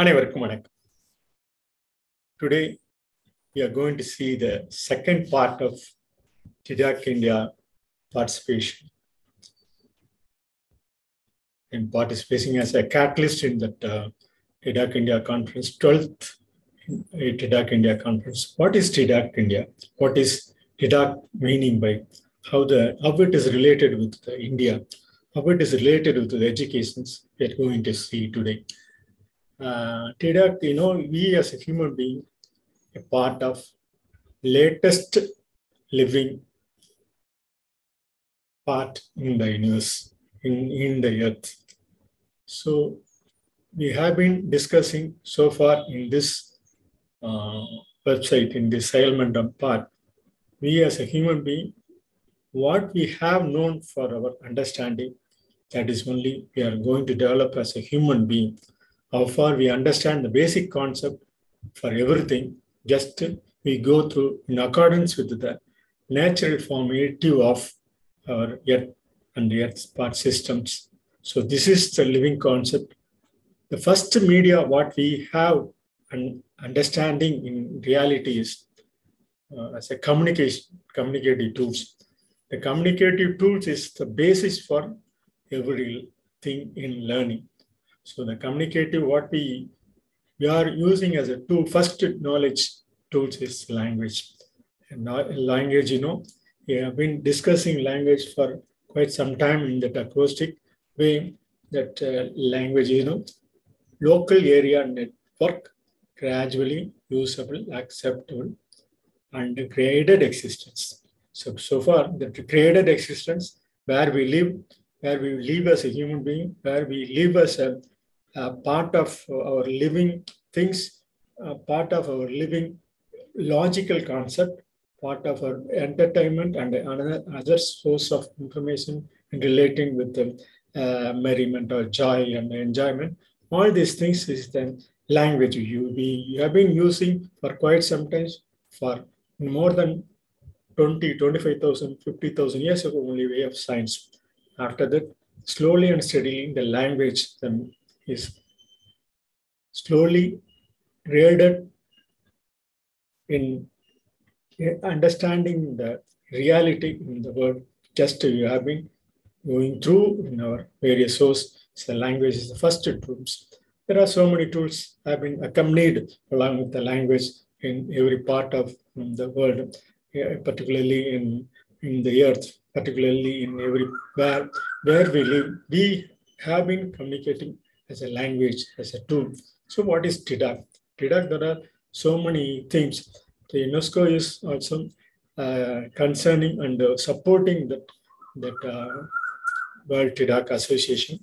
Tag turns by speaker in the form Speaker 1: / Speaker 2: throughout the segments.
Speaker 1: அனைவருக்கும் வணக்கம் today we are going to see the second part of Didac India participation in participating as a catalyst in that uh, India conference, 12th Didac uh, India conference. What is Didac India? What is Didac meaning by how the how it is related with India, how it is related with the educations we are going to see today. Uh, Didac, you know, we as a human being, a part of latest living part in the universe, in, in the earth. So we have been discussing so far in this uh, website, in this Sailmandam part, we as a human being, what we have known for our understanding, that is only we are going to develop as a human being. How far we understand the basic concept for everything, just we go through in accordance with the natural formative of our earth and the earth's part systems. So this is the living concept. The first media what we have and understanding in reality is uh, as a communication communicative tools. The communicative tools is the basis for everything in learning. So the communicative what we we are using as a tool first knowledge tools is language. And language, you know, we have been discussing language for quite some time in that acoustic way that uh, language, you know, local area network gradually usable, acceptable, and created existence. So, so far, the created existence where we live, where we live as a human being, where we live as a, a part of our living things, part of our living logical concept, part of our entertainment, and another other source of information relating with the uh, merriment or joy and enjoyment. All these things is the language you, we, have been using for quite some time, for more than 20, 25,000, 50,000 years ago, only way of science. After that, slowly and steadily, the language then is slowly graded in understanding the reality in the world. Just we have been going through in our various sources. The language is the first tools. There are so many tools have been accompanied along with the language in every part of the world, particularly in, in the earth, particularly in every where, where we live. We have been communicating as a language, as a tool. So what is Didac? Didac, there are so many things. The UNESCO is also uh, concerning and uh, supporting that, that uh, World Didac Association.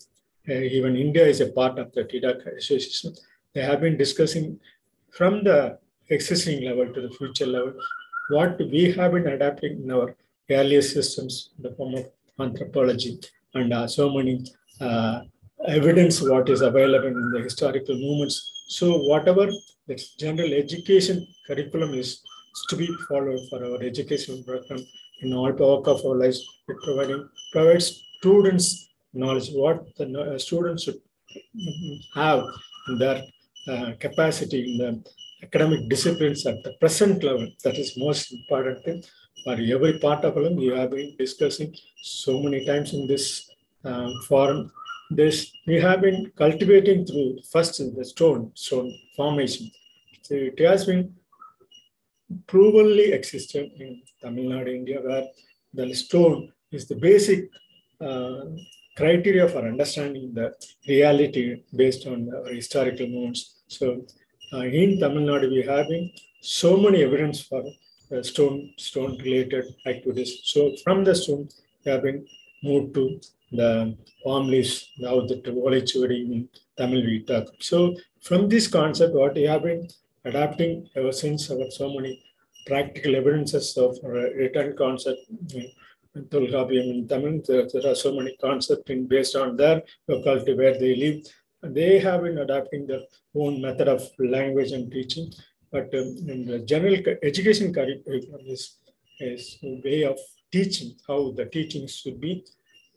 Speaker 1: even India is a part of the Didac Association. They have been discussing from the existing level to the future level what we have been adapting in our earlier systems in the form of anthropology and so many evidence what is available in the historical movements. So whatever the general education curriculum is, to be followed for our education program in all walk of our lives, it providing provides students knowledge what the students should have in their uh, capacity in the academic disciplines at the present level. That is most important thing. For every part of them, we have been discussing so many times in this um, forum this we have been cultivating through first the stone stone formation. So it has been provenly existent in Tamil Nadu, India, where the stone is the basic uh, criteria for understanding the reality based on our historical movements. So uh, in Tamil Nadu, we have been so many evidence for uh, stone stone related activities. So from the stone, we have been moved to the palm leaves, now the Olichuri in Tamil we talk. So from this concept, what we have been adapting ever since our so many practical evidences of written concept in Tolkappiyam in Tamil, there, are so many concepts in, based on their locality where they live. They have been adapting their own method of language and teaching. But um, in the general education curriculum is, is a way of teaching, how the teaching should be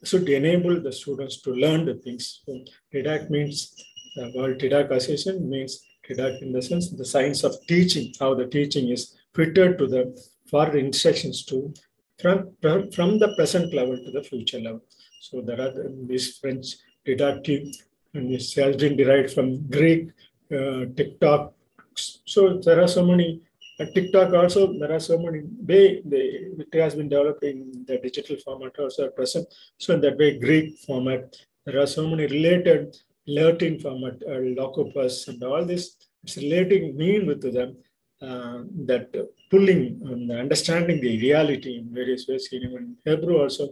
Speaker 1: should enable the students to learn the things. So Didac means The word Didac association means Didac in the sense the science of teaching, how the teaching is fitted to the for instructions to from, from, from the present level to the future level. So there are these French didactic and this has been derived from Greek, uh, TikTok. So there are so many at TikTok also, there are so many way they, it has been developing the digital format also at present. So in that way, Greek format, there are so many related Latin format, uh, Logopus and all this. It's relating mean with them uh, that pulling and understanding the reality in various ways. Even Hebrew also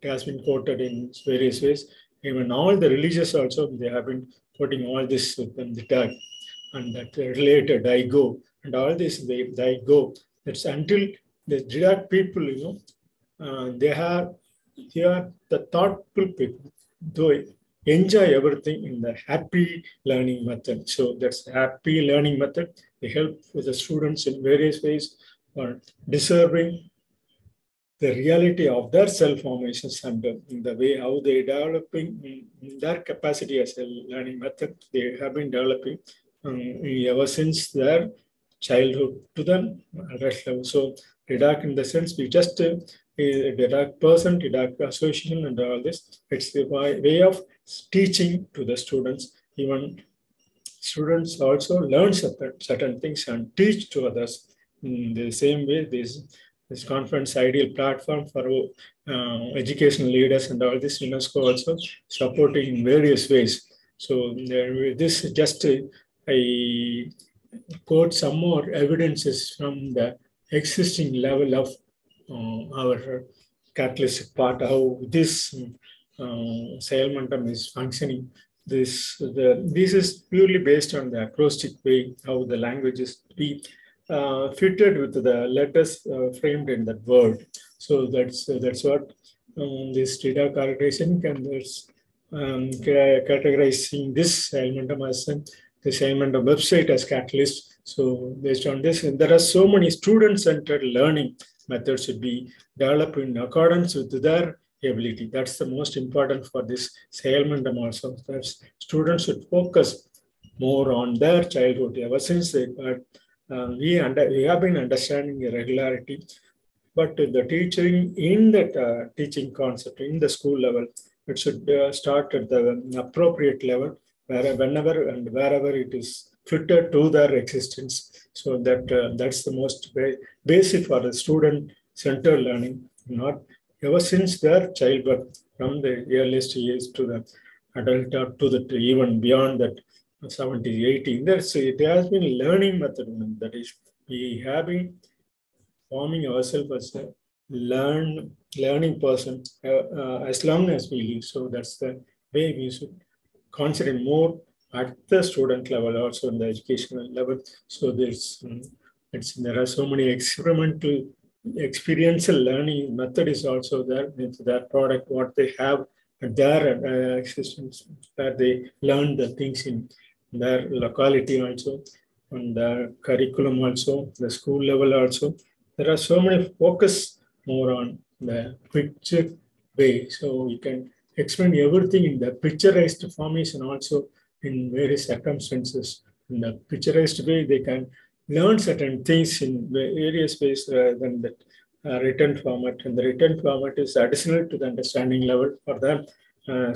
Speaker 1: it has been quoted in various ways. Even all the religious also they have been putting all this within the tag and that related I go and all this they, they go. That's until the Didact people, you know, uh, they have they are the thoughtful people. They enjoy everything in the happy learning method. So that's happy learning method. They help with the students in various ways or deserving the reality of their self-formations and the way how they developing their capacity as a learning method they have been developing um, ever since their childhood to the adult level. So Didact in the sense we just uh, Didact person, Didact association and all this. It's the way of teaching to the students. Even students also learn certain, certain things and teach to others. In the same way, this this conference ideal platform for uh, educational leaders and all this UNESCO also supporting in various ways. So there, this just uh, quote some more evidences from the existing level of uh, our catalytic part, how this uh, momentum is functioning. This, the, this is purely based on the acrostic way, how the language is be uh, fitted with the letters uh, framed in that word. So that's that's what um, this data characterization can um, categorizing this elementum as the elementum website as catalyst. So based on this, there are so many student-centered learning methods should be developed in accordance with their ability. That's the most important for this elementum also. That students should focus more on their childhood ever since they uh, we, under, we have been understanding irregularity, but the teaching in that uh, teaching concept in the school level, it should uh, start at the appropriate level, where, whenever and wherever it is fitted to their existence. So that uh, that's the most basic for the student-centered learning, not ever since their childbirth, from the earliest years to the adult, to the even beyond that 70, 80. That's it has been learning method. That is, we have been forming ourselves as a learn learning person uh, uh, as long as we live. So that's the way we should consider more at the student level, also in the educational level. So there's it's there are so many experimental experiential learning method is also there with that product what they have at their uh, existence where they learn the things in their locality also, and the curriculum also, the school level also. There are so many focus more on the picture way. So we can explain everything in the picturized formation also in various circumstances. In the picturized way, they can learn certain things in various ways rather than the uh, written format. And the written format is additional to the understanding level for them uh,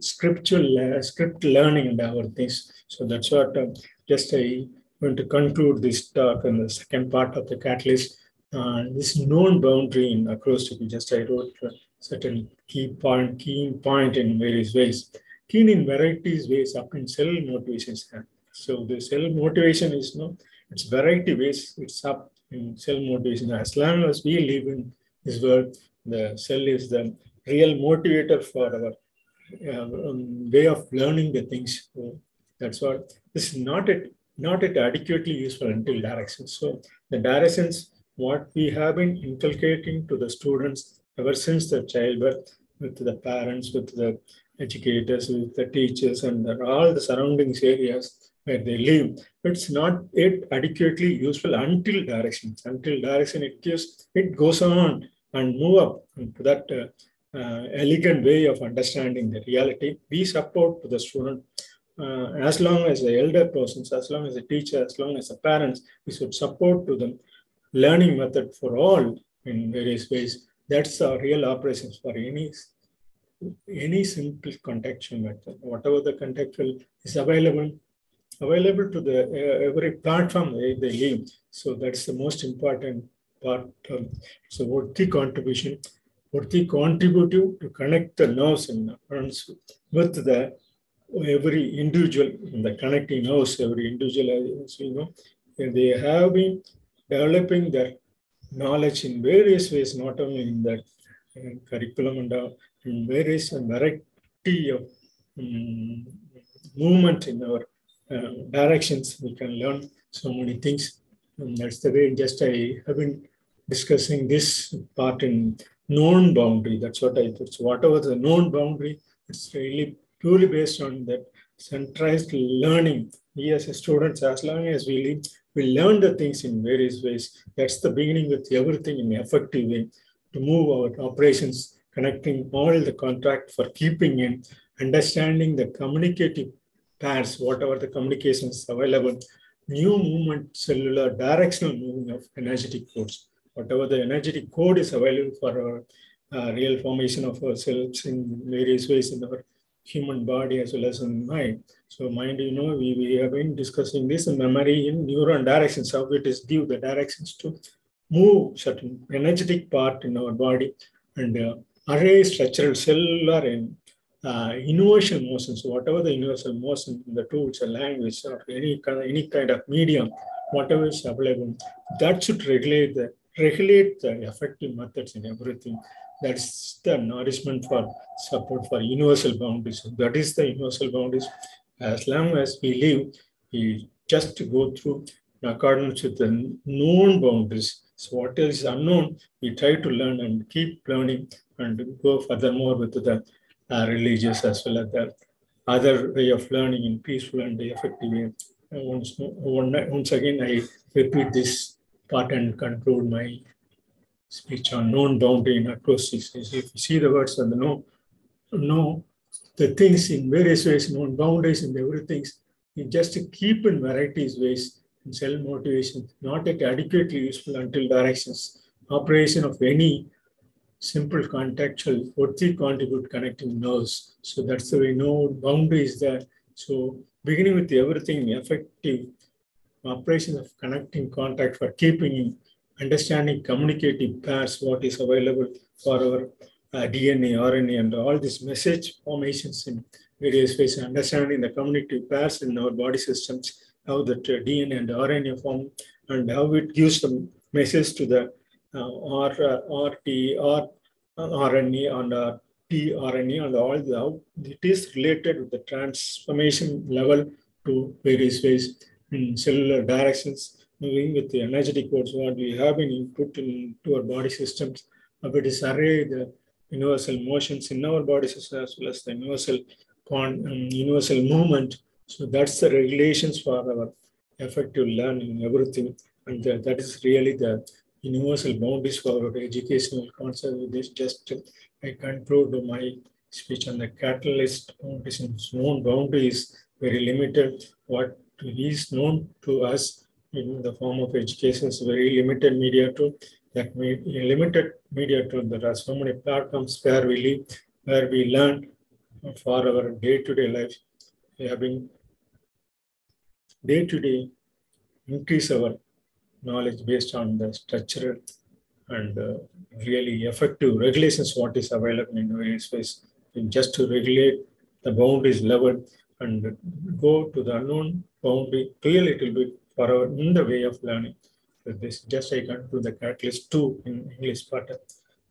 Speaker 1: scriptural uh, script learning and our things. So that's what uh, just I want to conclude this talk in the second part of the catalyst. Uh, this known boundary in acrostic, just I wrote certain key point, key point in various ways. Keen in varieties ways up in cell motivations. So the cell motivation is you no, it's variety ways, it's up in cell motivation. As long as we live in this world, the cell is the real motivator for our um, way of learning the things. So that's what this is not it not it adequately useful until directions. So the directions what we have been inculcating to the students ever since the childbirth with the parents, with the educators, with the teachers, and all the surroundings areas where they live. It's not it adequately useful until directions. Until direction, it gives it goes on and move up to that uh, uh, elegant way of understanding the reality. We support to the student uh, as long as the elder persons, as long as the teacher, as long as the parents, we should support to them learning method for all in various ways. That's our real operations for any any simple contextual method, whatever the contextual is available, available to the uh, every platform they, they leave. So that's the most important part. Um, so what the contribution, what the contributive to connect the nerves and neurons with the every individual in the connecting nerves, every individual, as we know, they have been developing their knowledge in various ways, not only in the uh, curriculum and uh, in various variety of um, movement in our uh, directions. We can learn so many things. And that's the way just I have been discussing this part in known boundary. That's what I. So whatever the known boundary, it's really purely based on that centralized learning. We as students, as long as we live, we learn the things in various ways. That's the beginning with everything in effective way to move our operations connecting all the contract for keeping in, understanding the communicative pairs, whatever the communications available, new movement, cellular directional moving of energetic codes, whatever the energetic code is available for our uh, real formation of ourselves in various ways in our human body as well as in mind. So mind, you know, we, we have been discussing this in memory in neuron directions, how it is give the directions to move certain energetic part in our body and uh, array structural cellular and uh, universal motions, whatever the universal motion, the tools, the language, or any kind of, any kind of medium, whatever is available, that should regulate the regulate the effective methods in everything. That's the nourishment for support for universal boundaries. That is the universal boundaries. As long as we live, we just go through in accordance with the known boundaries. So what is unknown, we try to learn and keep learning and go furthermore with the uh, religious as well as the other way of learning in peaceful and effective way. once, once again, I repeat this part and conclude my speech on known boundary in acoustics. If you see the words and the no, no, the things in various ways, known boundaries and everything, you just keep in varieties ways self motivation, not adequately useful until directions, operation of any simple contextual what they contribute connecting nerves. So that's the way no boundary is there. So beginning with everything effective operation of connecting contact for keeping in understanding communicative pairs, what is available for our uh, DNA, RNA, and all these message formations in various ways, understanding the communicative pairs in our body systems, how uh, DNA and RNA form, and how it gives the message to the uh, uh, RT uh, RNA and uh, tRNA and all the how it is related with the transformation level to various ways in cellular directions, moving with the energetic codes what we have been input into our body systems. But it is array the universal motions in our body system as well as the universal um, universal movement. So that's the regulations for our effective learning, everything. And the, that is really the universal boundaries for our educational concept. This just I conclude my speech on the catalyst boundaries. Known boundaries very limited. What is known to us in the form of education is very limited media tool. That may limited media tool. There are so many platforms where we live, where we learn for our day-to-day -day life. We have been day-to-day increase our knowledge based on the structural and uh, really effective regulations what is available in various ways. And just to regulate the boundaries level and go to the unknown boundary a little bit for our in the way of learning. So this just I can do the catalyst two in English part.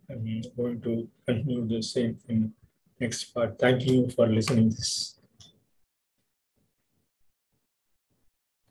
Speaker 1: I'm going to continue the same in next part. Thank you for listening this.